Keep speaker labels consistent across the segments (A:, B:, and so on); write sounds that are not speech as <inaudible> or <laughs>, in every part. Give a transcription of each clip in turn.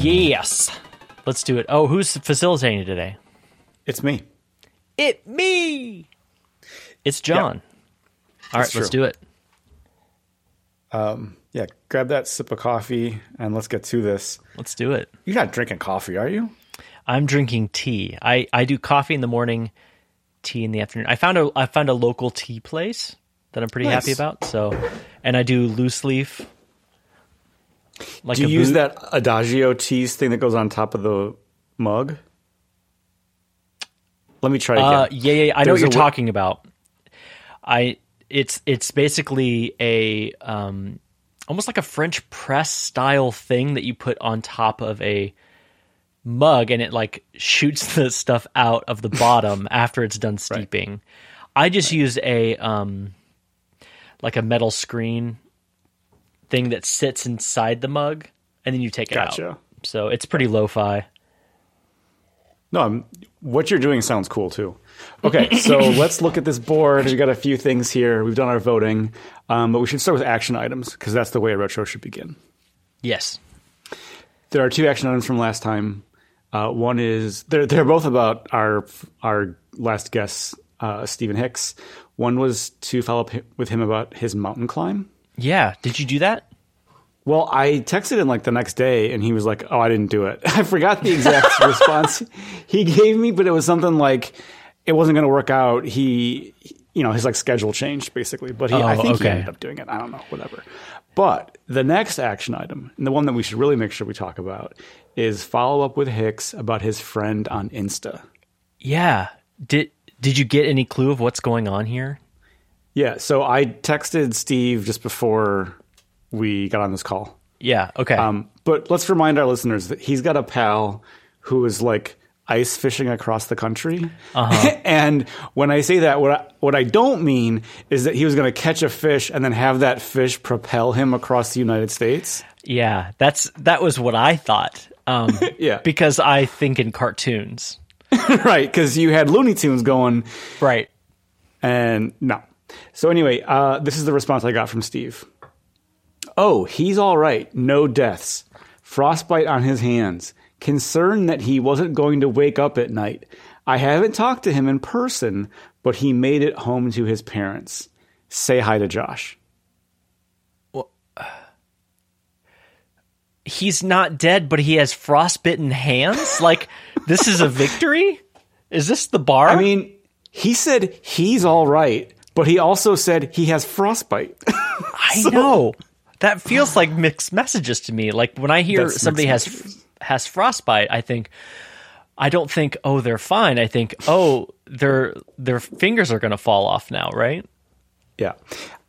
A: Yes. Let's do it. Oh, who's facilitating today?
B: It's me.
A: It me. It's John. All right, let's do it.
B: Um, yeah, grab that sip of coffee and let's get to this.
A: Let's do it.
B: You're not drinking coffee, are you?
A: I'm drinking tea. I, I do coffee in the morning, tea in the afternoon. I found a I found a local tea place that I'm pretty happy about. So, and I do loose leaf. Like
B: Do you use
A: boot.
B: that Adagio teas thing that goes on top of the mug? Let me try again.
A: Uh, yeah, yeah, yeah. I know what you're talking about. I it's it's basically a um almost like a French press style thing that you put on top of a mug and it like shoots <laughs> the stuff out of the bottom <laughs> after it's done steeping. I just use a um like a metal screen thing that sits inside the mug and then you take it
B: Gotcha.
A: out. So it's pretty lo-fi.
B: No, I'm, what you're doing sounds cool too. Okay, so <coughs> let's look at this board. We've got a few things here. We've done our voting, um, but we should start with action items because that's the way a retro should begin.
A: Yes.
B: There are two action items from last time. Uh, one is they're they're both about our our last guest, uh, Stephen Hicks. One was to follow up with him about his mountain climb.
A: Yeah. Did you do that?
B: Well, I texted him like the next day, and he was like, "Oh, I didn't do it." <laughs> I forgot the exact <laughs> response he gave me, but it was something like it wasn't going to work out. He, you know, his like schedule changed basically, but he, I
A: Oh,
B: think he ended up doing it. I don't know, whatever. But the next action item, and the one that we should really make sure we talk about, is follow up with Hicks about his friend on Insta.
A: Yeah. Did did you get any clue of what's going on here?
B: Yeah, so I texted Steve just before we got on this call.
A: Yeah. Okay.
B: Um, but let's remind our listeners that he's got a pal who is like ice fishing across the country. <laughs> and when I say that, what I, what I don't mean is that he was going to catch a fish and then have that fish propel him across the United States.
A: yeah. That's that was what I thought. Um, <laughs>
B: Yeah.
A: Because I think in cartoons. <laughs>
B: right, because you had Looney Tunes going,
A: Right.
B: and no. So anyway, uh, this is the response I got from Steve. Oh, he's all right. No deaths. Frostbite on his hands. Concerned that he wasn't going to wake up at night. I haven't talked to him in person, but he made it home to his parents. Say hi to Josh. <sighs>
A: He's not dead, but he has frostbitten hands. Like this is a victory. Is this the bar?
B: I mean, he said he's all right, but he also said he has frostbite. <laughs>
A: I know that feels like mixed messages to me. Like when I hear somebody has has frostbite, I think I don't think oh they're fine. I think oh their their fingers are going to fall off now, right?
B: Yeah.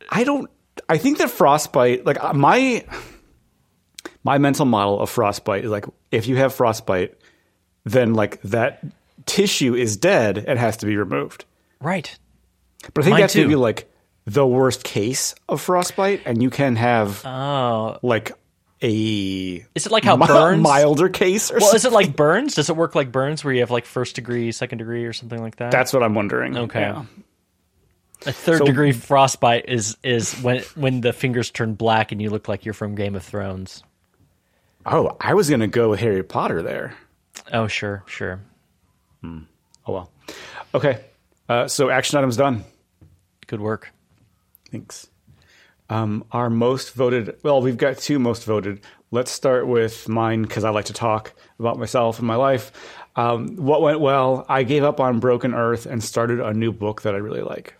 B: I don't I think that frostbite like uh, my my mental model of frostbite is like if you have frostbite then like that tissue is dead and has to be removed.
A: Right.
B: But I think
A: Mine
B: that's
A: too.
B: maybe like the worst case of frostbite and you can have
A: Oh,
B: like a
A: is it like how
B: mi-
A: burns?
B: milder case or
A: Well, is
B: something.
A: it like burns? Does it work like burns where you have like first degree, second degree, or something like that?
B: That's what I'm wondering.
A: Okay.
B: Yeah.
A: a third
B: so-
A: degree frostbite is is when when the fingers turn black and you look like you're from Game of Thrones.
B: Oh, I was going to go with Harry Potter there.
A: Oh, sure, sure. Hmm.
B: Oh well. Okay. Uh, so action items done.
A: Good work.
B: Thanks. Um, our most voted, well, we've got two most voted. Let's start with mine because I like to talk about myself and my life. Um, what went well? I gave up on Broken Earth and started a new book that I really like.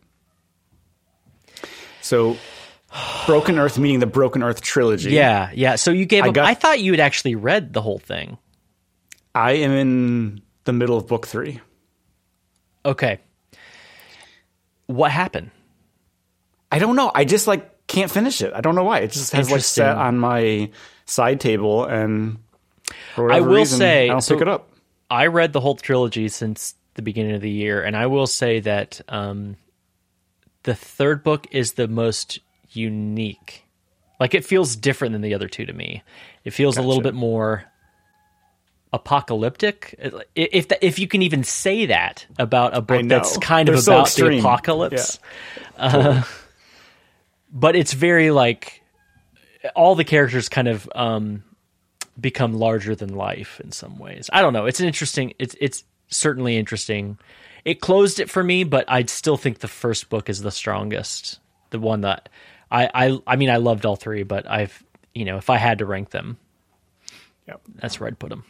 B: So, Broken Earth, meaning the Broken Earth trilogy.
A: Yeah, yeah. So you gave
B: I
A: up.
B: got-
A: I thought you had actually read the whole thing.
B: I am in the middle of book three.
A: Okay. What happened?
B: I don't know. I just like can't finish it. I don't know why. It just has like sat on my side table and whatever
A: will
B: reason,
A: say-
B: I don't
A: so-
B: pick it up.
A: I read the whole trilogy since the beginning of the year, and I will say that um, the third book is the most unique. Like it feels different than the other two to me. It feels a little bit more apocalyptic, if that, if you can even say that about a book that's kind
B: They're
A: of
B: so
A: about the
B: extreme.
A: apocalypse. Uh, but it's very like all the characters kind of um, become larger than life in some ways. I don't know. It's an interesting. It's it's certainly interesting. It closed it for me, but I still think the first book is the strongest. The one that I I I mean I loved all three, but I've you know if I had to rank them,
B: Yep.
A: that's where I'd put them.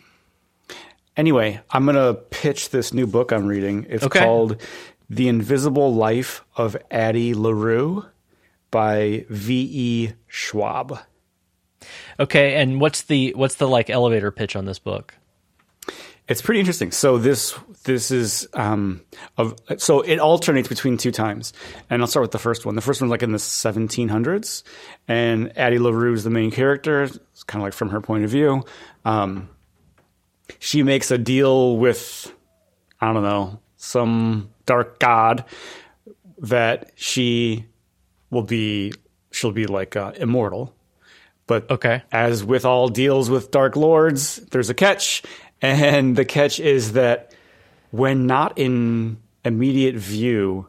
B: Anyway, I'm going to pitch this new book I'm reading. It's
A: Okay.
B: called The Invisible Life of Addie LaRue by V.E. Schwab.
A: Okay, and what's the what's the like elevator pitch on this book?
B: It's pretty interesting. So this this is um of so it alternates between two times, and I'll start with the first one. The first one's like in the 1700s, and Addie LaRue is the main character. It's kind of like from her point of view. Um, she makes a deal with I don't know some dark god that she will be she'll be like uh, immortal. But
A: Okay.
B: as with all deals with Dark Lords, there's a catch. And the catch is that when not in immediate view,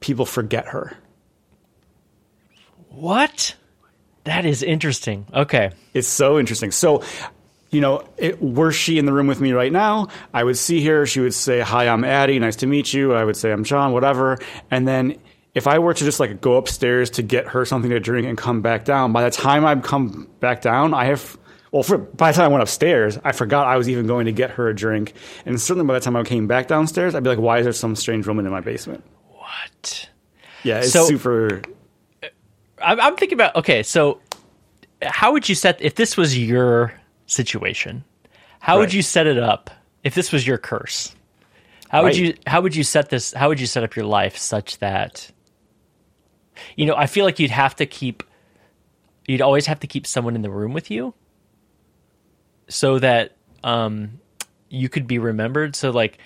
B: people forget her.
A: What? That is interesting. Okay.
B: It's so interesting. So, you know, it, were she in the room with me right now, I would see her. She would say, Hi, I'm Addie. Nice to meet you. I would say, I'm John, whatever. And then if I were to just like go upstairs to get her something to drink and come back down, by the time I've come back down, I have. Well, for, by the time I went upstairs, I forgot I was even going to get her a drink. And certainly by the time I came back downstairs, I'd be like, why is there some strange woman in my basement?
A: What?
B: Yeah, it's
A: So-
B: super.
A: I'm, I'm thinking about okay. So, how would you set if this was your situation? How would you set it up if this was your curse? How would
B: Right.
A: you how would you set this? How would you set up your life such that you know? I feel like you'd have to keep you'd always have to keep someone in the room with you so that um you could be remembered so like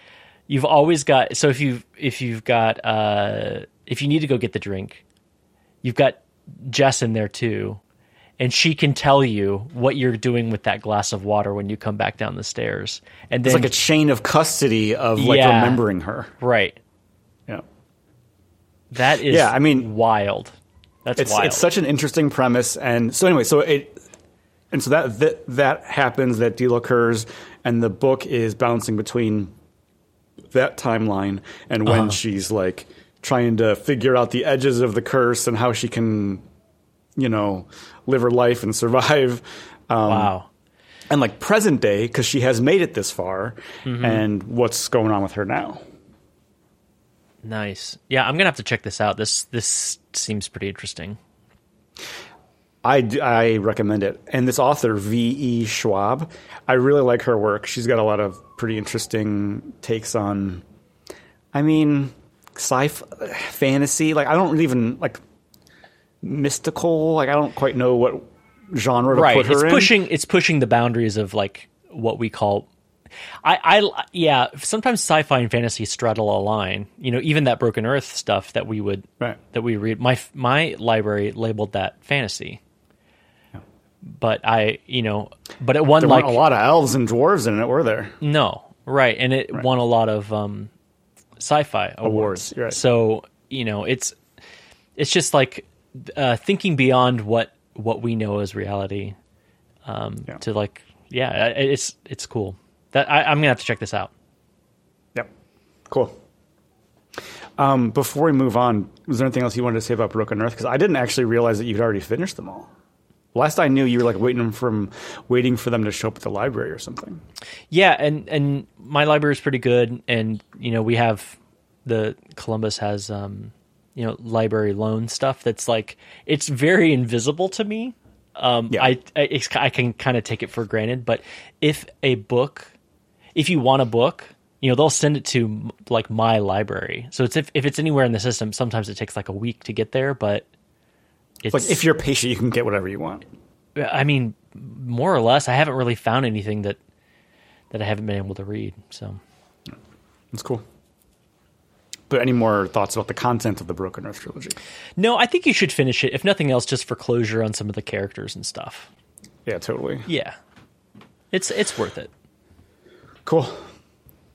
A: you've always got so if you if you've got uh if you need to go get the drink you've got Jess in there too and she can tell you what you're doing with that glass of water when you come back down the stairs and
B: It's
A: then
B: like a chain of custody of like
A: Yeah.
B: remembering her.
A: right
B: Yeah.
A: that is
B: Yeah, I mean-
A: wild that's
B: it's
A: wild
B: it's such an interesting premise and so anyway so it and so that that, that happens that deal occurs and the book is bouncing between that timeline and when
A: Uh-huh.
B: she's like trying to figure out the edges of the curse and how she can you know live her life and survive <laughs> um,
A: wow
B: and like present day because she has made it this far
A: Mm-hmm.
B: and what's going on with her now
A: nice yeah i'm gonna have to check this out this this seems pretty interesting
B: I, I recommend it. And this author, V.E. Schwab, I really like her work. She's got a lot of pretty interesting takes on, I mean, sci fantasy. Like, I don't even, like, mystical. Like, I don't quite know what genre to
A: right
B: put her
A: it's
B: in.
A: pushing it's pushing the boundaries of like what we call I, I yeah sometimes sci-fi and fantasy straddle a line you know even that broken earth stuff that we would
B: Right.
A: that we read my my library labeled that fantasy but i you know but it won
B: There
A: like
B: a lot of elves and dwarves in it, were there?
A: no right and it won a lot of um sci-fi awards,
B: Awards, right.
A: so you know it's it's just like uh thinking beyond what what we know as reality um
B: Yeah.
A: to like yeah it's it's cool that I, i'm gonna have to check this out
B: Yep. Cool. Um, before we move on, was there anything else you wanted to say about Broken Earth? Because I didn't actually realize that you'd already finished them all. Last I knew, you were like waiting from waiting for them to show up at the library or something.
A: yeah and and my library is pretty good and you know we have the columbus has um you know library loan stuff that's like it's very invisible to me um
B: Yeah.
A: i I, I can kind of take it for granted but if a book if you want a book you know they'll send it to like my library so it's if, if it's anywhere in the system sometimes it takes like a week to get there but it's
B: Like if you're patient, you can get whatever you want.
A: i mean more or less i haven't really found anything that that i haven't been able to read so
B: It's cool. But any more thoughts about the content of the Broken Earth trilogy?
A: No, I think you should finish it, if nothing else, just for closure on some of the characters and stuff.
B: Yeah, totally.
A: Yeah, it's it's worth it.
B: Cool.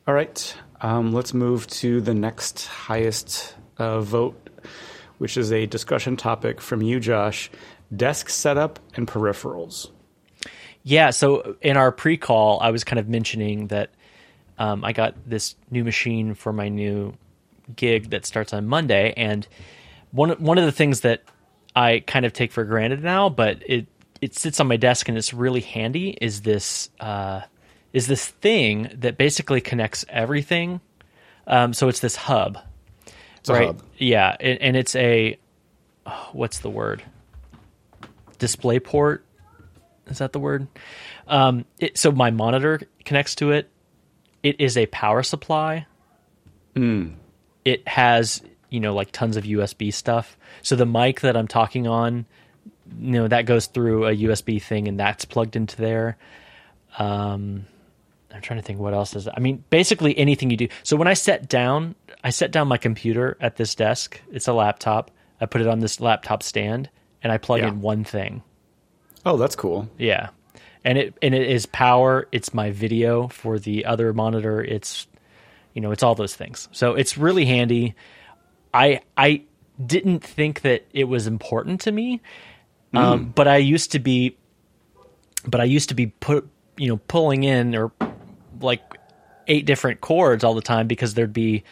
B: All right. Um, let's move to the next highest uh, vote, which is a discussion topic from you, Josh desk setup and peripherals.
A: Yeah, so in our pre-call, I was kind of mentioning that um, I got this new machine for my new gig that starts on Monday, and one one of the things that I kind of take for granted now, but it it sits on my desk and it's really handy is this uh, is this thing that basically connects everything. Um, so it's this hub,
B: It's
A: right?
B: hub.
A: Yeah, and, and it's a oh, what's the word? Display port. Is that the word? Um, it, so my monitor connects to it. It is a power supply. It has you know like tons of USB stuff. So the mic that I'm talking on, you know, that goes through a USB thing and that's plugged into there. Um, I'm trying to think what else is. I mean, basically anything you do. So when I set down, I set down my computer at this desk. It's a laptop. I put it on this laptop stand and I plug
B: Yeah.
A: in one thing.
B: Oh, that's cool.
A: Yeah. And it and it is power, it's my video for the other monitor, it's you know, it's all those things. So it's really handy. I I didn't think that it was important to me. Um, but I used to be but I used to be put you know, pulling in or like eight different cords all the time because there'd be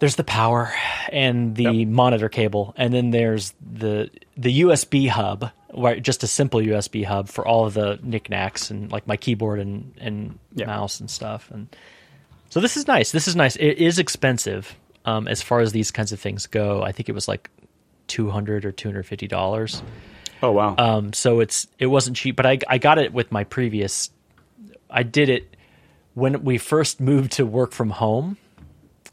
A: there's the power and the
B: Yep.
A: monitor cable and then there's the the USB hub where just a simple USB hub for all of the knickknacks and like my keyboard and and
B: Yeah.
A: mouse and stuff and so this is nice this is nice it is expensive um, as far as these kinds of things go I think it was like 200 or 250 dollars
B: Oh, wow.
A: um, so it's it wasn't cheap, but I I got it with my previous. I did it when we first moved to work from home.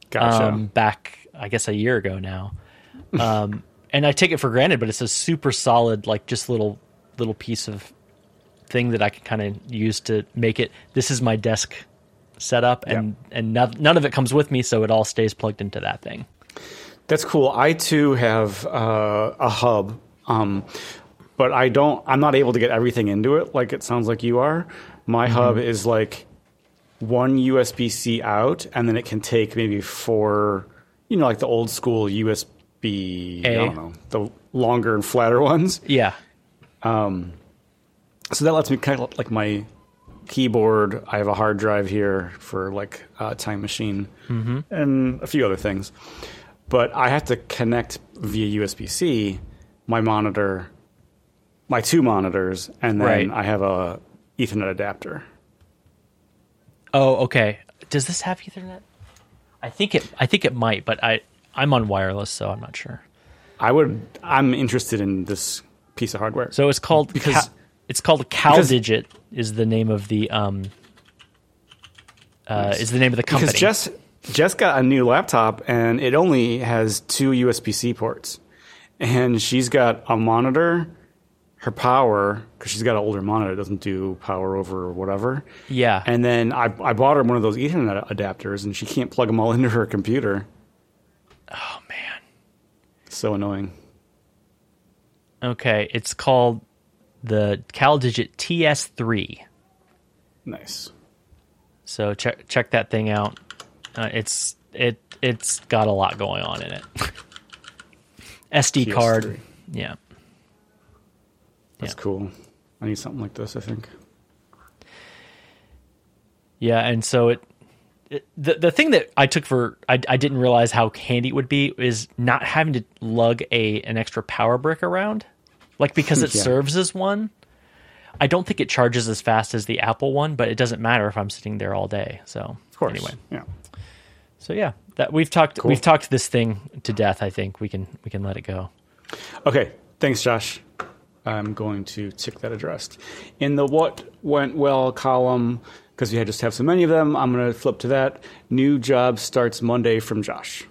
B: gotcha.
A: Um, back I guess a year ago now. Um, <laughs> and I take it for granted, but it's a super solid, like just little little piece of thing that I can kind of use to make it. This is my desk setup, and and none, none of it comes with me, so it all stays plugged into that thing.
B: That's cool. I too have uh, a hub, um, but I don't. I'm not able to get everything into it like it sounds like you are. My
A: Mm-hmm.
B: hub is like one USB C out, and then it can take maybe four. You know, like the old school USB. I don't know the longer and flatter <laughs> ones.
A: Yeah, Um,
B: So that lets me kind of like my keyboard. I have a hard drive here for like uh, Time Machine and a few other things. But I have to connect via USB C my monitor, my two monitors, and then
A: Right.
B: I have a Ethernet adapter.
A: Oh, okay. Does this have Ethernet? I think it. I think it might, but I I'm on wireless, so I'm not sure.
B: I would. I'm interested in this piece of hardware.
A: So it's called
B: Because-
A: Cal- it's called CalDigit is the name of the um uh, is the name of the company.
B: because Jess Jess got a new laptop and it only has two USB C ports, and she's got a monitor, her power because she's got an older monitor, it doesn't do power over or whatever.
A: yeah,
B: And then I, I bought her one of those Ethernet adapters, and she can't plug them all <laughs> into her computer.
A: oh man.
B: So annoying.
A: Okay, it's called the CalDigit TS3.
B: Nice.
A: So check check that thing out. Uh, it's it it's got a lot going on in it. <laughs> SD
B: TS3.
A: card, yeah.
B: That's
A: Yeah.
B: cool. I need something like this. I think.
A: Yeah, and so it, it the the thing that I took for I, I didn't realize how handy it would be is not having to lug a an extra power brick around, like because it <laughs>
B: Yeah.
A: serves as one. I don't think it charges as fast as the Apple one, but it doesn't matter if I'm sitting there all day. So
B: Of course.
A: anyway,
B: Yeah.
A: so yeah, that we've talked
B: Cool.
A: we've talked this thing to death. I think we can we can let it go.
B: Okay. Thanks, Josh. I'm going to tick that addressed. In the what went well column, because we just have so many of them, I'm going to flip to that. New job starts Monday from Josh.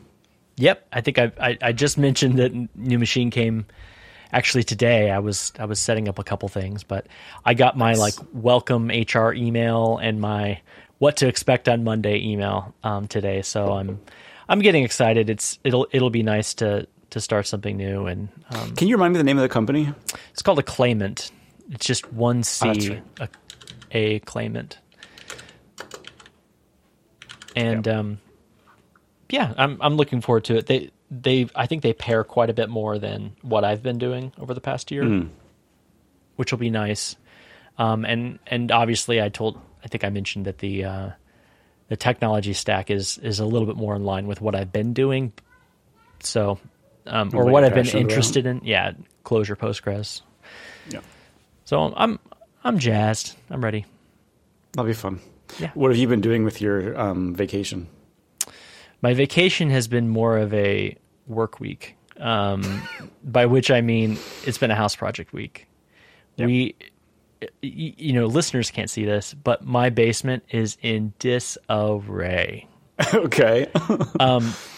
A: Yep, I think I, I I just mentioned that new machine came actually today. I was I was setting up a couple things, but I got my
B: Nice.
A: like welcome HR email and my what to expect on Monday email um, today. So I'm I'm getting excited. It's it'll it'll be nice to to start something new, and um,
B: Can you remind me the name of the company?
A: it's called Aclaimant. It's just one C
B: right.
A: a, Aclaimant, and
B: Yep.
A: um, yeah, I'm I'm looking forward to it. They they I think they pair quite a bit more than what I've been doing over the past year,
B: Hmm.
A: which will be nice. Um, and and obviously, I told I think I mentioned that the uh, the technology stack is is a little bit more in line with what I've been doing. So, um, or
B: What
A: I've been interested in. Yeah, Clojure Postgres.
B: Yeah.
A: So I'm I'm jazzed. I'm ready.
B: That'll be fun.
A: Yeah.
B: What have you been doing with your um, vacation?
A: My vacation has been more of a work week, um, by which I mean it's been a house project week. We, you know, listeners can't see this, but my basement is in disarray. <laughs>
B: okay. <laughs>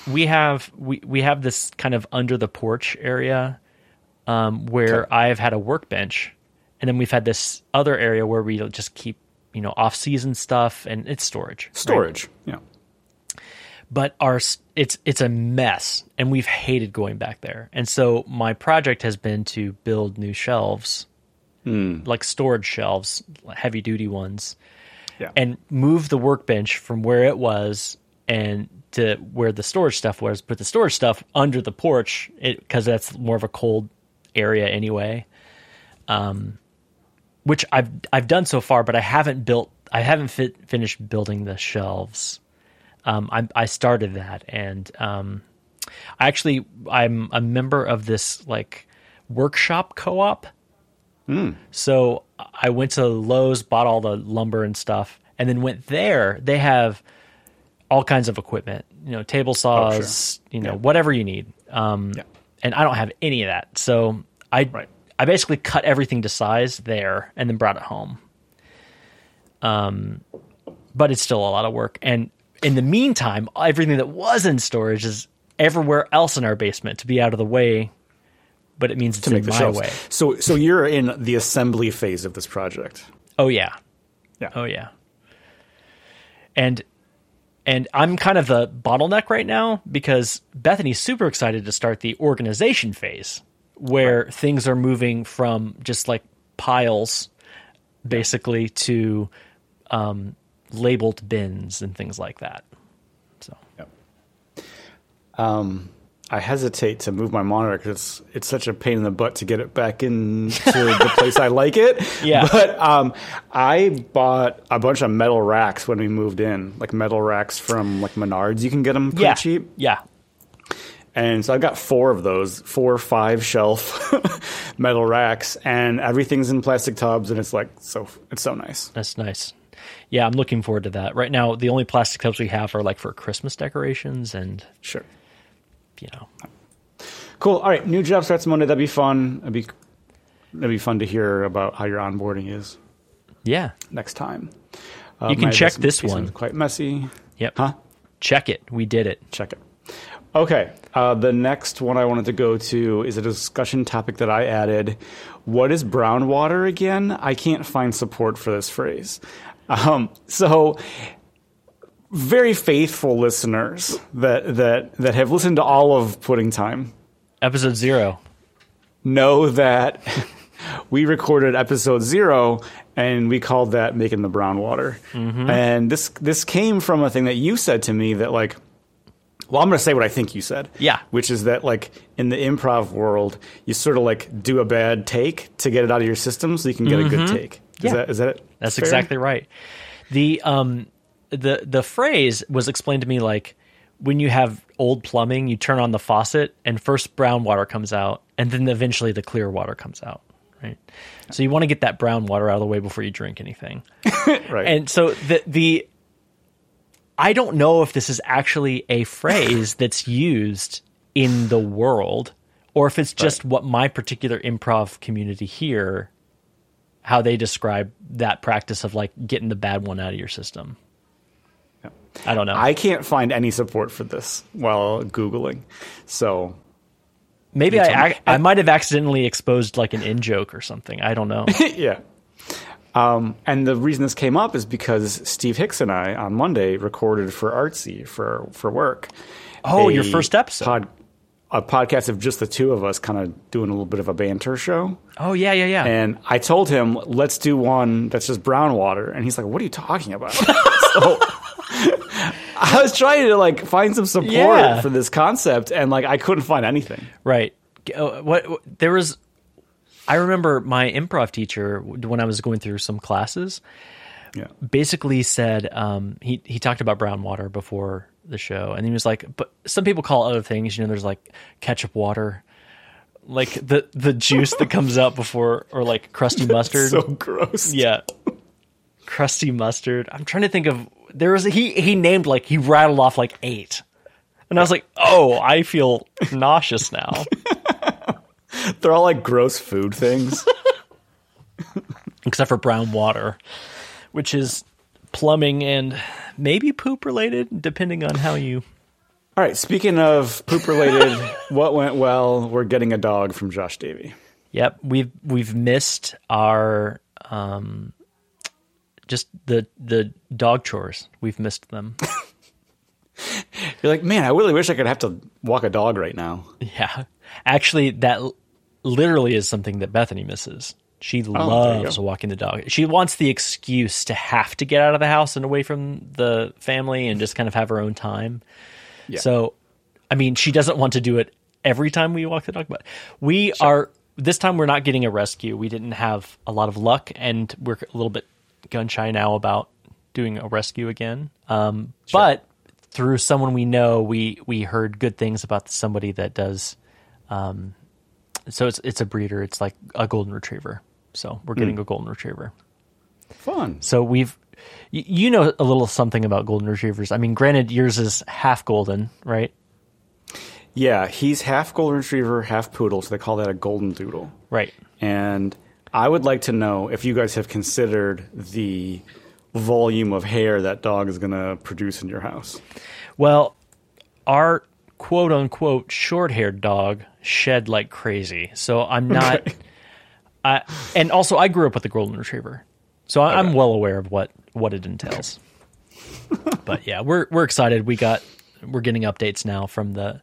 A: We have we we have this kind of under the porch area um, where
B: Okay.
A: I've had a workbench, and then we've had this other area where we just keep you know off season stuff, and it's storage. right?
B: Storage. Yeah.
A: But our it's it's a mess and we've hated going back there. And so my project has been to build new shelves like storage shelves heavy duty ones
B: Yeah.
A: and move the workbench from where it was and to where the storage stuff was put the storage stuff under the porch because that's more of a cold area anyway. Um which i've i've done so far but i haven't built i haven't fit, finished building the shelves um, I, I started that, and um, I actually I'm a member of this like workshop co-op. So I went to Lowe's, bought all the lumber and stuff, and then went there. They have all kinds of equipment, you know, table saws, you know,
B: Yeah.
A: whatever you need. Um,
B: Yeah.
A: And I don't have any of that, so I
B: Right.
A: I basically cut everything to size there and then brought it home. Um, but it's still a lot of work. And in the meantime, everything that was in storage is everywhere else in our basement to be out of the way. But it means it's
B: to make
A: in
B: the
A: my
B: shelves.
A: way.
B: So, so you're in the assembly phase of this project.
A: Oh yeah,
B: Yeah.
A: oh yeah. And and I'm kind of the bottleneck right now because Bethany's super excited to start the organization phase where things are moving from just like piles basically to um, labeled bins and things like that. So um
B: I hesitate to move my monitor because it's it's such a pain in the butt to get it back into <laughs> the place I like it.
A: Yeah.
B: But um, I bought a bunch of metal racks when we moved in, like metal racks from like Menards. You can get them pretty
A: yeah,
B: cheap.
A: yeah,
B: And so I've got four of those, four or five shelf <laughs> metal racks, and everything's in plastic tubs, and it's like so it's so nice.
A: that's nice. Yeah, I'm looking forward to that. Right now, the only plastic tubs we have are like for Christmas decorations and
B: Sure.
A: you know
B: Cool. All right, new job starts Monday. That'd be fun. It'd be that'd be fun to hear about how your onboarding is
A: yeah.
B: next time. Uh,
A: You can check this one.
B: Quite messy.
A: Yep.
B: Huh?
A: Check it. We did it.
B: Check it. Okay. Uh, the next one I wanted to go to is a discussion topic that I added. What is brown water again? I can't find support for this phrase. Um, so, very faithful listeners that that that have listened to all of Pudding Time
A: Episode zero.
B: know that <laughs> we recorded episode zero and we called that making the brown water. And this this came from a thing that you said to me that like well i'm going to say what i think you said.
A: Yeah.
B: which is that like in the improv world you sort of like do a bad take to get it out of your system so you can get a good take is
A: Yeah.
B: that is that it
A: That's
B: fair?
A: exactly right. The um the the phrase was explained to me like when you have old plumbing, you turn on the faucet and first brown water comes out and then eventually the clear water comes out, right? So you want to get that brown water out of the way before you drink anything. <laughs>
B: right
A: And so the the I don't know if this is actually a phrase that's used in the world or if it's just what my particular improv community here how they describe that practice of like getting the bad one out of your system.
B: Yeah.
A: I don't know.
B: i can't find any support for this while googling so
A: Maybe I. I I might have accidentally exposed like an in joke or something. I don't know. <laughs>
B: yeah. Um, and the reason this came up is because Steve Hicks and I on Monday recorded for Artsy for for work.
A: Oh,
B: a
A: your first episode.
B: pod, a podcast of just the two of us, kind of doing a little bit of a banter show.
A: oh yeah, yeah, yeah.
B: And I told him, let's do one that's just brown water. And he's like, what are you talking about? <laughs> so I was trying to like find some support
A: Yeah.
B: for this concept, and like I couldn't find anything.
A: Right. Uh, What, what there was I remember my improv teacher when I was going through some classes
B: Yeah.
A: basically said um, he he talked about brown water before the show, and he was like, but some people call other things. You know, there's like ketchup water, like the the juice that comes out before, or like crusty mustard.
B: So gross.
A: yeah, crusty mustard. I'm trying to think of there was he he named like he rattled off like eight, and I was like, oh, I feel nauseous now. <laughs>
B: They're all like gross food things. <laughs>
A: except for brown water, which is plumbing and maybe poop related, depending on how you.
B: all right. Speaking of poop related, <laughs> what went well? We're getting a dog from Josh Davy.
A: Yep, we've we've missed our um, just the the dog chores. We've missed them. <laughs>
B: You're like, man, I really wish I could have to walk a dog right now.
A: yeah, actually, that literally is something that Bethany misses. She
B: you
A: loves walking the dog. She wants the excuse to have to get out of the house and away from the family and just kind of have her own time.
B: Yeah.
A: So, I mean, she doesn't want to do it every time we walk the dog, but we are this time we're not getting a rescue. We didn't have a lot of luck, and we're a little bit gun shy now about doing a rescue again. Um, But through someone we know, we we heard good things about somebody that does. Um, so it's it's a breeder. It's like a golden retriever. So we're getting hmm. a golden retriever.
B: Fun.
A: So we've, you know, a little something about golden retrievers. I mean, granted, yours is half golden, right?
B: Yeah, he's half golden retriever, half poodle, so they call that a golden doodle.
A: Right.
B: And I would like to know if you guys have considered the volume of hair that dog is going to produce in your house.
A: Well, our quote unquote short haired dog shed like crazy. So I'm <laughs> not.
B: Okay.
A: I, and also, I grew up with a golden retriever, so I, I'm
B: Okay.
A: well aware of what what it entails. <laughs> but yeah, we're we're excited. We got we're getting updates now from the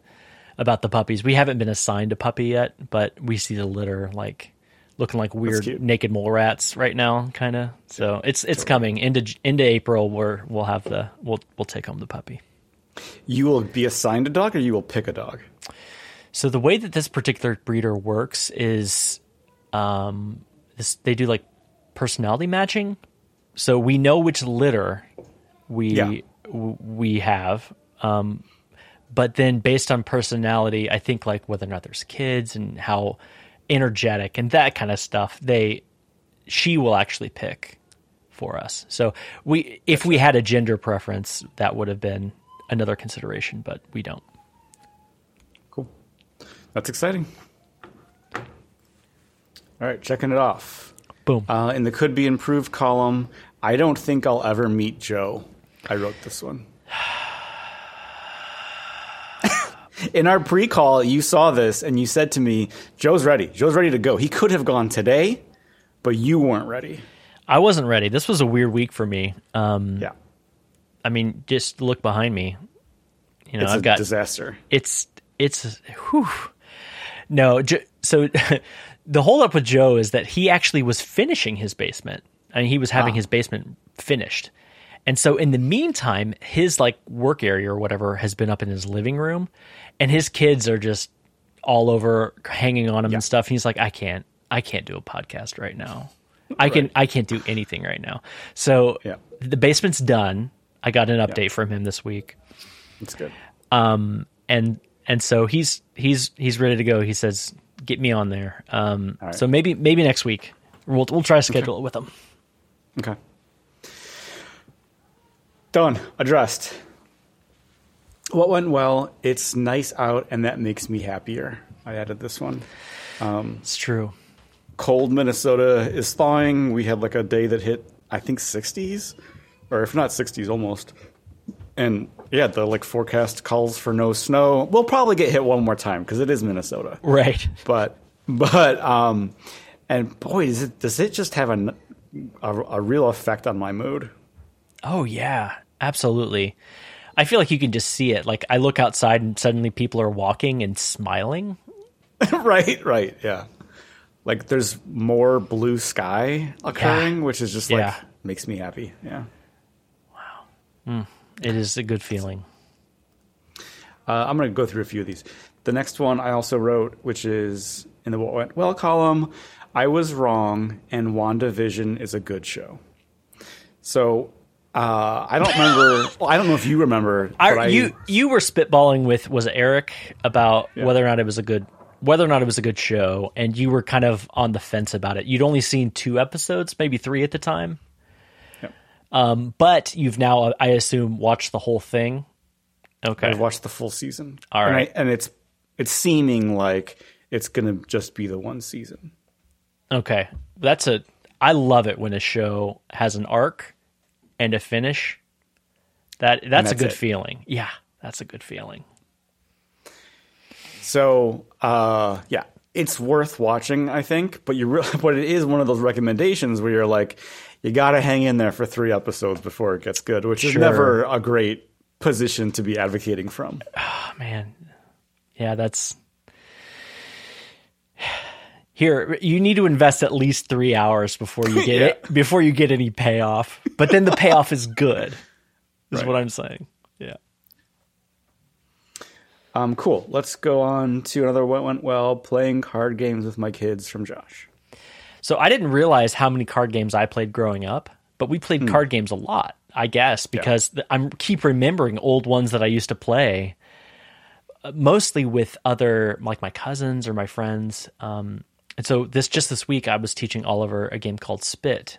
A: about the puppies. We haven't been assigned a puppy yet, but we see the litter like looking like weird naked mole rats right now, kind of. So it's it's coming into into April. Where we'll have the we'll we'll take home the puppy.
B: You will be assigned a dog or you will pick a dog?
A: So the way that this particular breeder works is, um, this they do like personality matching. So we know which litter we
B: Yeah.
A: w- we have, um, but then based on personality, I think like whether or not there's kids and how energetic and that kind of stuff, they she will actually pick for us. So we if we had a gender preference, that would have been another consideration, but we don't.
B: Cool. That's exciting. All right, checking it off.
A: Boom.
B: Uh, in the could be improved column, I don't think I'll ever meet Joe. I wrote this one. <sighs> in our pre call, you saw this and you said to me, Joe's ready. Joe's ready to go. He could have gone today, but you weren't ready.
A: I wasn't ready. This was a weird week for me. Um,
B: Yeah.
A: I mean, just look behind me. You know,
B: It's
A: I've
B: a
A: got
B: disaster.
A: it's it's whew. no. So <laughs> the hold up with Joe is that he actually was finishing his basement. I mean, he was having his basement finished, and so in the meantime, his like work area or whatever has been up in his living room, and his kids are just all over hanging on him and stuff. And he's like, I can't, I can't do a podcast right now. I can, I can't do anything right now. So
B: Yeah.
A: the basement's done. I got an update from him this week
B: It's good.
A: Um, and and so he's he's he's ready to go. He says, "Get me on there." Um,
B: right.
A: So maybe maybe next week we'll we'll try to schedule it with them.
B: Okay. Done. Addressed. What went well? It's nice out, and that makes me happier. I added this one.
A: Um, It's true.
B: Cold Minnesota is thawing. We had like a day that hit, I think, 60s, or if not 60s, almost. And yeah, the like forecast calls for no snow. We'll probably get hit one more time because it is Minnesota.
A: Right.
B: but but um and boy does it does it just have a, a, a real effect on my mood
A: Oh yeah, absolutely. I feel like you can just see it. Like I look outside and suddenly people are walking and smiling. <laughs>
B: right right yeah like there's more blue sky occurring which is just like
A: Yeah.
B: makes me happy yeah
A: It is a good feeling.
B: uh, i'm going to go through a few of these the next one i also wrote which is in the what went well column. I was wrong, and WandaVision is a good show. So uh, I don't remember. <laughs> well, I don't know if you remember.
A: I,
B: but I-
A: you you were spitballing with was Eric about whether or not it was a good whether or not it was a good show, and you were kind of on the fence about it. You'd only seen two episodes, maybe three at the time.
B: Yep.
A: Um, but you've now, I assume, watched the whole thing. Okay.
B: I've watched the full season.
A: All right, and.
B: I, and it's it's seeming like it's going to just be the one season.
A: Okay. That's a I love it when a show has an arc and a finish. That that's, a good
B: it.
A: feeling. Yeah, that's a good feeling.
B: So uh, yeah, it's worth watching, I think. But you, re- <laughs> but it is one of those recommendations where you're like, you got to hang in there for three episodes before it gets good, which is never a great position to be advocating from.
A: Oh, <sighs> man. Yeah, that's <sighs> here. You need to invest at least three hours before you <laughs> get it before you get any payoff. But then the payoff is good. Is
B: Right.
A: what I'm saying. Yeah.
B: Um, cool. Let's go on to another what went well. Playing card games with my kids from Josh.
A: So I didn't realize how many card games I played growing up, but we played card games a lot, I guess, because th- I'm keep remembering old ones that I used to play, uh, mostly with other like my cousins or my friends. Um, and so this just this week, I was teaching Oliver a game called Spit,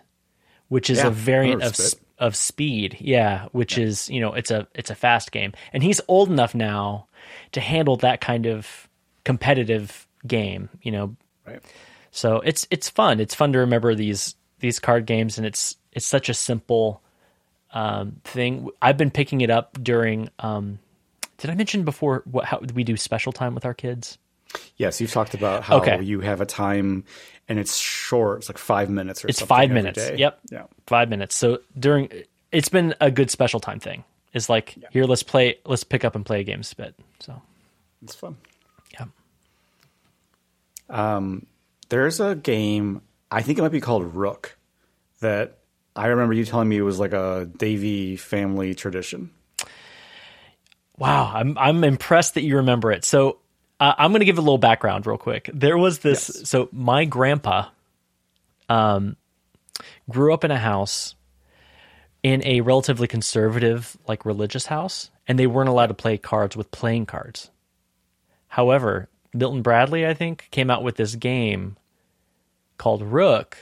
A: which is
B: Yeah,
A: a variant of
B: Spit.
A: of Speed, yeah, which is you know it's a it's a fast game, and he's old enough now to handle that kind of competitive game, you know,
B: Right.
A: So it's it's fun. It's fun to remember these these card games, and it's it's such a simple um, thing. I've been picking it up during. Um, did I mention before what how we do special time with our kids?
B: Yes, you've talked about how
A: Okay.
B: you have a time and it's short. It's like five minutes or something.
A: It's
B: five
A: minutes.
B: day.
A: Yep.
B: Yeah.
A: Five minutes. So during it's been a good special time thing. It's like here, let's play, let's pick up and play a game spit. So
B: It's fun.
A: yeah,
B: There's a game, I think it might be called Rook, that I remember you telling me it was like a Davy family tradition.
A: Wow, I'm I'm impressed that you remember it. So uh, I'm going to give a little background real quick. There was this.
B: Yes.
A: So my grandpa, um, grew up in a house in a relatively conservative, like religious house, and they weren't allowed to play cards with playing cards. However, Milton Bradley, I think, came out with this game called Rook,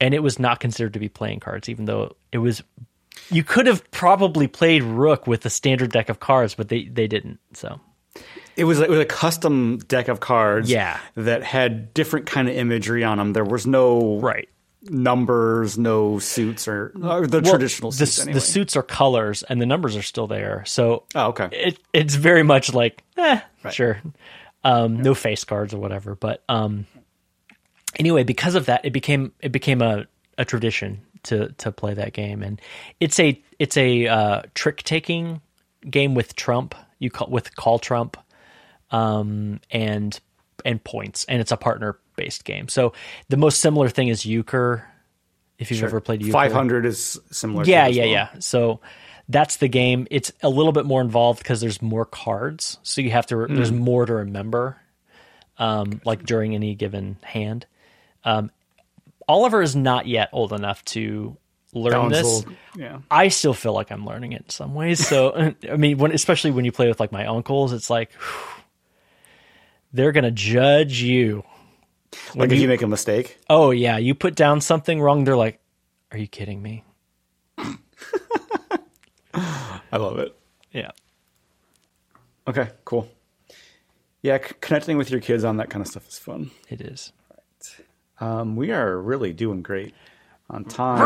A: and it was not considered to be playing cards, even though it was. You could have probably played Rook with a standard deck of cards, but they, they didn't. So
B: It was it was a custom deck of cards
A: Yeah.
B: that had different kind of imagery on them. There was no
A: right,
B: numbers, no suits or, or the
A: Well,
B: traditional
A: the,
B: suits anyway.
A: the suits are colors, and the numbers are still there. So
B: oh, okay.
A: it it's very much like eh, sure, um, no face cards or whatever. But um, anyway, because of that, it became it became a, a tradition to to play that game, and it's a it's a uh, trick taking game with trump. You call with call trump, um, and and points, and it's a partner based game. So the most similar thing is euchre. If you've ever played euchre,
B: Five hundred is similar.
A: yeah, yeah,
B: well.
A: yeah. So that's the game. It's a little bit more involved because there's more cards, so you have to. There's
B: Mm.
A: more to remember, um, like during any given hand. Um, Oliver is not yet old enough to learn
B: That
A: this.
B: Yeah.
A: I still feel like I'm learning it in some ways. So <laughs> I mean, when especially when you play with like my uncles, it's like whew, <sighs> they're gonna judge you.
B: Like if you make a mistake.
A: Oh yeah, you put down something wrong. They're like, "Are you kidding me?" <laughs>
B: I love it.
A: Yeah.
B: Okay, cool. Yeah, c- connecting with your kids on that kind of stuff is fun.
A: It is.
B: Um, we are really doing great on time.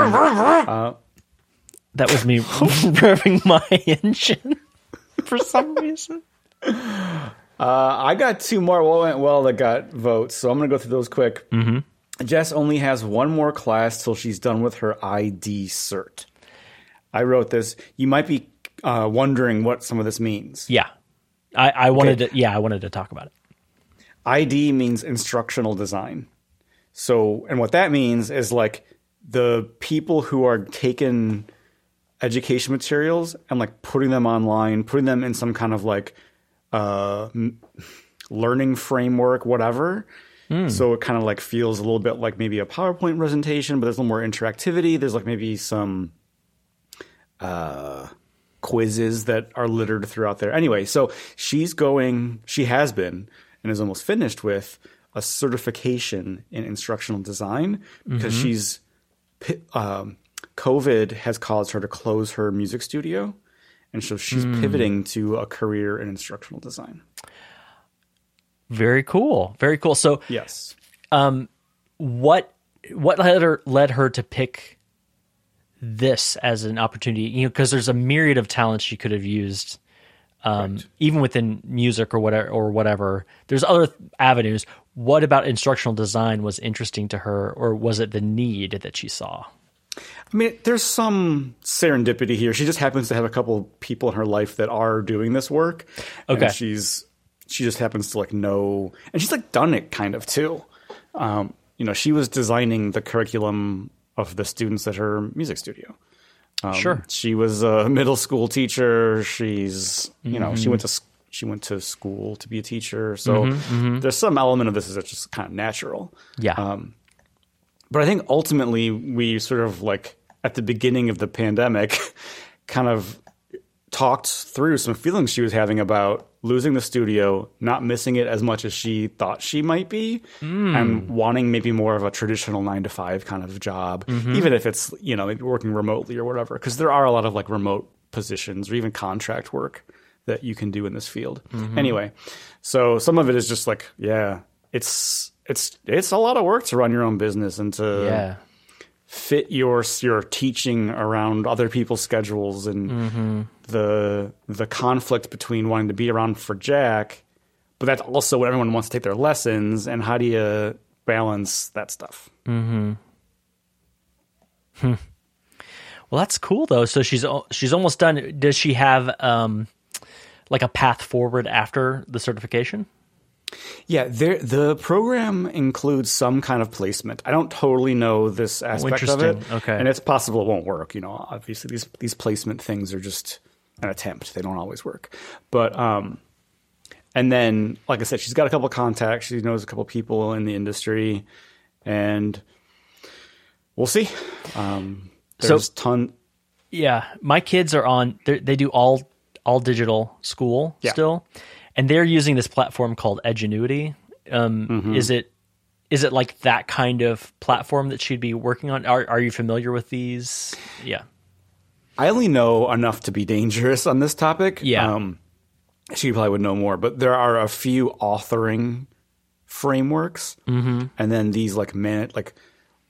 A: That was me <laughs> <laughs> revving my engine <laughs> for some reason.
B: Uh, I got two more what went well that got votes, so I'm going to go through those quick. Mm-hmm. Jess only has one more class till she's done with her ID cert. I wrote this. You might be uh, wondering what some of this means.
A: Yeah. I, I wanted to yeah, I wanted to talk about it.
B: ID means instructional design. So, and what that means is like the people who are taking education materials and like putting them online, putting them in some kind of like uh, learning framework, whatever. So it kind of like feels a little bit like maybe a PowerPoint presentation, but there's a little more interactivity. There's like maybe some uh, quizzes that are littered throughout there. Anyway, so she's going, she has been and is almost finished with a certification in instructional design because she's um, COVID has caused her to close her music studio, and so she's pivoting to a career in instructional design.
A: Very cool. Very cool. So
B: Yes.
A: what what led her led her to pick this as an opportunity? You know, because there's a myriad of talents she could have used, um, even within music or whatever or whatever. There's other avenues. What about instructional design was interesting to her, or was it the need that she saw?
B: I mean, there's some serendipity here. She just happens to have a couple people in her life that are doing this work.
A: Okay.
B: And she's she just happens to like know, and she's like done it kind of too. Um, you know, she was designing the curriculum of the students at her music studio. Um,
A: Sure.
B: She was a middle school teacher. She's you know
A: Mm-hmm.
B: she went to she went to school to be a teacher. So
A: Mm-hmm,
B: there's some element of this that's just kind of natural.
A: Yeah.
B: Um, but I think ultimately we sort of like at the beginning of the pandemic <laughs> kind of talked through some feelings she was having about losing the studio, not missing it as much as she thought she might be, and wanting maybe more of a traditional nine to five kind of job, even if it's, you know, maybe working remotely or whatever. Because there are a lot of like remote positions or even contract work that you can do in this field. Anyway, so some of it is just like, yeah, it's it's it's a lot of work to run your own business and to
A: yeah.
B: fit your your teaching around other people's schedules and the the conflict between wanting to be around for Jack, but that's also when everyone wants to take their lessons. And how do you balance that stuff? Mhm.
A: Well, that's cool though. So she's she's almost done. Does she have um, like a path forward after the certification?
B: Yeah, there, the program includes some kind of placement. I don't totally know this aspect of it.
A: Okay.
B: and it's possible it won't work. You know, obviously these these placement things are just an attempt; they don't always work. But um, and then, like I said, she's got a couple contacts. She knows a couple people in the industry, and we'll see. Um,
A: So-
B: there's ton.
A: Yeah, my kids are on. They do all all digital school
B: Yeah.
A: still, and they're using this platform called Edgenuity. Um,
B: Mm-hmm.
A: Is it is it like that kind of platform that she'd be working on? Are Are you familiar with these? Yeah.
B: I only know enough to be dangerous on this topic.
A: Yeah.
B: Um, she probably would know more, but there are a few authoring frameworks, mm-hmm. and then these like man like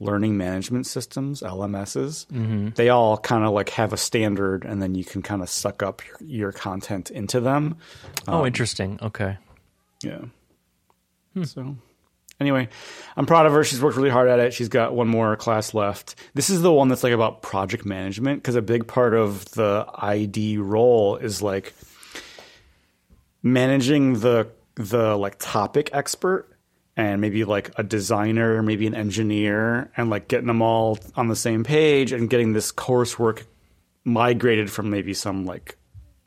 B: learning management systems (LMSs). Mm-hmm. They all kind of like have a standard, and then you can kind of suck up your, your content into them.
A: oh, interesting. Okay.
B: Yeah. So, anyway, I'm proud of her. She's worked really hard at it. She's got one more class left. This is the one that's like about project management because a big part of the ID role is like managing the the like topic expert and maybe like a designer, maybe an engineer, and like getting them all on the same page and getting this coursework migrated from maybe some like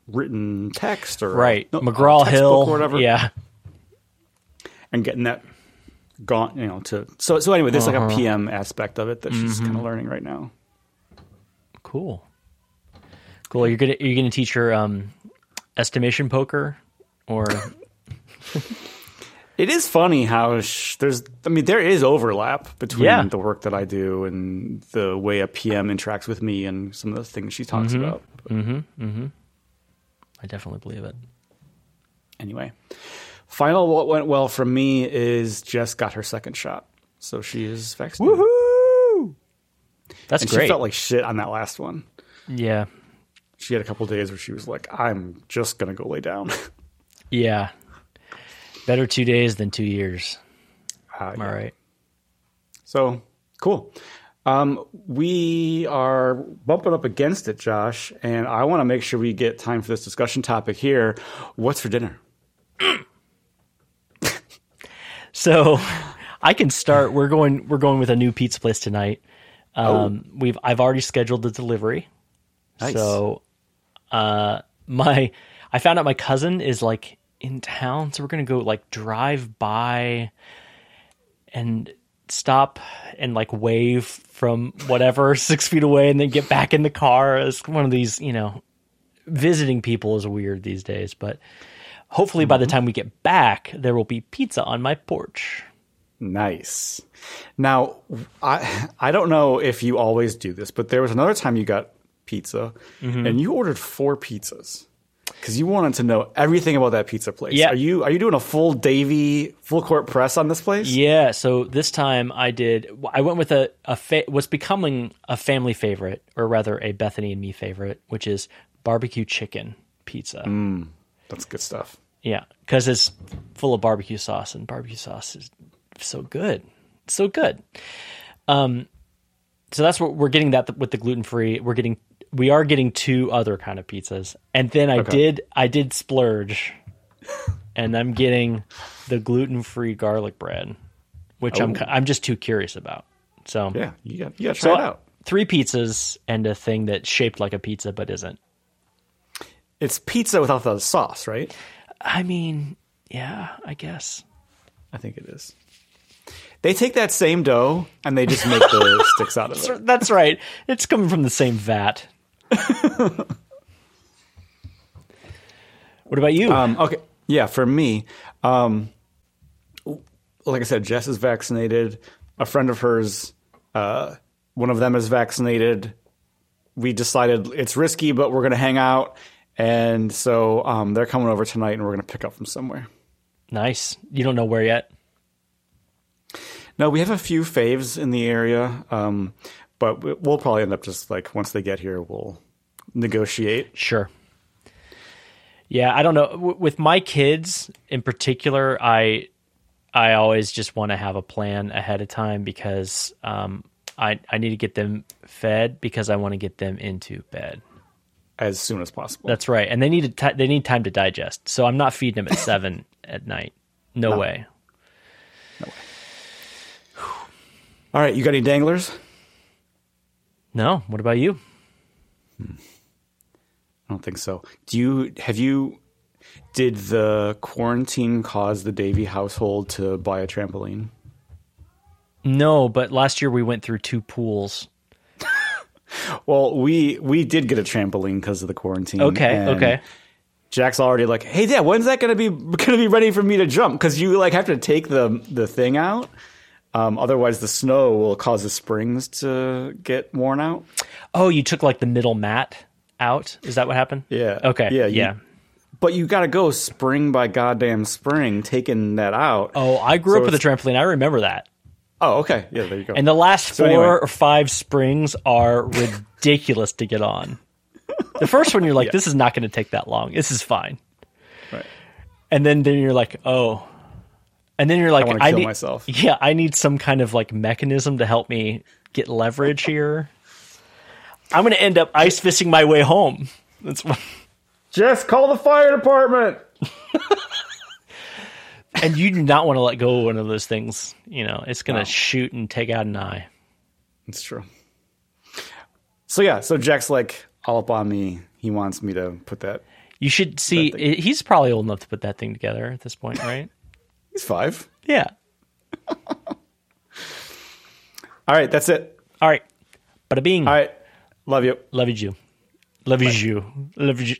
B: written text or
A: Right.
B: no,
A: McGraw Hill
B: or whatever
A: Yeah.
B: and getting that gone, you know, to so so anyway, there's
A: Uh-huh.
B: like a PM aspect of it that she's
A: Mm-hmm.
B: kind of learning right now.
A: Cool. Cool. You're gonna you're gonna teach her um, estimation poker, or <laughs>
B: It is funny how sh- there's, I mean, there is overlap between
A: Yeah.
B: the work that I do and the way a PM interacts with me and some of the things she talks
A: Mm-hmm.
B: about.
A: I definitely believe it.
B: Anyway, final what went well for me is Jess got her second shot, so she is vaccinated.
A: Woohoo! That's
B: And
A: great.
B: she felt like shit on that last one.
A: yeah,
B: She had a couple days where she was like, "I'm just gonna go lay down." <laughs>
A: yeah. Better two days than two years.
B: Uh,
A: Am I right?
B: So cool. Um, we are bumping up against it, Josh, and I want to make sure we get time for this discussion topic here. What's for dinner? <laughs>
A: So I can start. We're going. We're going with a new pizza place tonight. Um, We've. I've already scheduled the delivery.
B: Nice.
A: So, uh, my I found out my cousin is like in town, so we're gonna go like drive by. and stop and like wave from whatever <laughs> six feet away and then get back in the car. It's one of these, you know, visiting people is weird these days, but hopefully by the mm-hmm. time we get back, there will be pizza on my porch.
B: Nice. Now, I I don't know if you always do this, but there was another time you got pizza mm-hmm. and you ordered four pizzas because you wanted to know everything about that pizza place.
A: Yeah.
B: Are you are you doing a full Davy full court press on this place?
A: Yeah, so this time I did. I went with a a fa- what's becoming a family favorite, or rather a Bethany and me favorite, which is barbecue chicken pizza.
B: That's good stuff.
A: Yeah, because it's full of barbecue sauce, and barbecue sauce is so good, so good. Um, so that's what we're getting that with the gluten free. We're getting we are getting two other kind of pizzas, and then I did I did splurge, and I'm getting the gluten free garlic bread, which I'm
B: Oh.
A: I'm just too curious about. So
B: Yeah, you got you got to try
A: so
B: it out.
A: three pizzas and a thing that's shaped like a pizza but isn't.
B: It's pizza without the sauce, right?
A: I mean, yeah, I guess.
B: I think it is. They take that same dough and they just make the <laughs> sticks out of it.
A: That's right. It's coming from the same vat. <laughs> what about you?
B: Um, okay, yeah, for me, um, like I said, Jess is vaccinated. A friend of hers, uh, one of them is vaccinated. We decided it's risky, but we're going to hang out, and so um, they're coming over tonight, and we're going to pick up from somewhere.
A: nice. You don't know where yet?
B: No, we have a few faves in the area, um, but we- we'll probably end up just like once they get here, we'll negotiate.
A: Sure. Yeah, I don't know. W- With my kids in particular, I I always just want to have a plan ahead of time because um, I I need to get them fed because I want to get them into bed.
B: as soon as possible.
A: That's right, and they need to they need time to digest. So I'm not feeding them at <laughs> seven at night. No, no. way. No, way.
B: All right, you got any danglers?
A: No. What about you? Hmm.
B: I don't think so. Do you have you did the quarantine cause the Davy household to buy a trampoline?
A: No, but last year we went through two pools. <laughs>
B: Well, we we did get a trampoline because of the quarantine.
A: Okay, okay.
B: Jack's already like, "Hey, Dad, when's that gonna be gonna be ready for me to jump?" Because you like have to take the the thing out. Um, otherwise, the snow will cause the springs to get worn out.
A: Oh, you took like the middle mat out. Is that what happened?
B: Yeah.
A: Okay.
B: Yeah.
A: Yeah.
B: you- but you got to go spring by goddamn spring, taking that out.
A: Oh, I grew
B: So
A: up with a trampoline. I remember that.
B: Oh, okay. Yeah, there you go.
A: And the last four
B: anyway.
A: or five springs are <laughs> ridiculous to get on. The first one, you're like, this is not going to take that long. This is fine.
B: right.
A: And then, then you're like, oh. And then you're like,
B: wanna
A: I, need,
B: myself. <laughs>
A: Yeah, I need some kind of like mechanism to help me get leverage here. I'm going to end up ice fishing my way home. That's what, <laughs>
B: Jess, call the fire department. <laughs>
A: and you do not want to let go of one of those things. You know, it's going to
B: No.
A: shoot and take out an eye.
B: It's true. So yeah, so Jack's like all up on me. He wants me to put that.
A: You should see.
B: That thing.
A: He's probably old enough to put that thing together at this point, right?
B: He's five.
A: yeah. <laughs>
B: All right, that's it.
A: All right. Bada bing.
B: All right, love you.
A: Love you. Love you. Love you.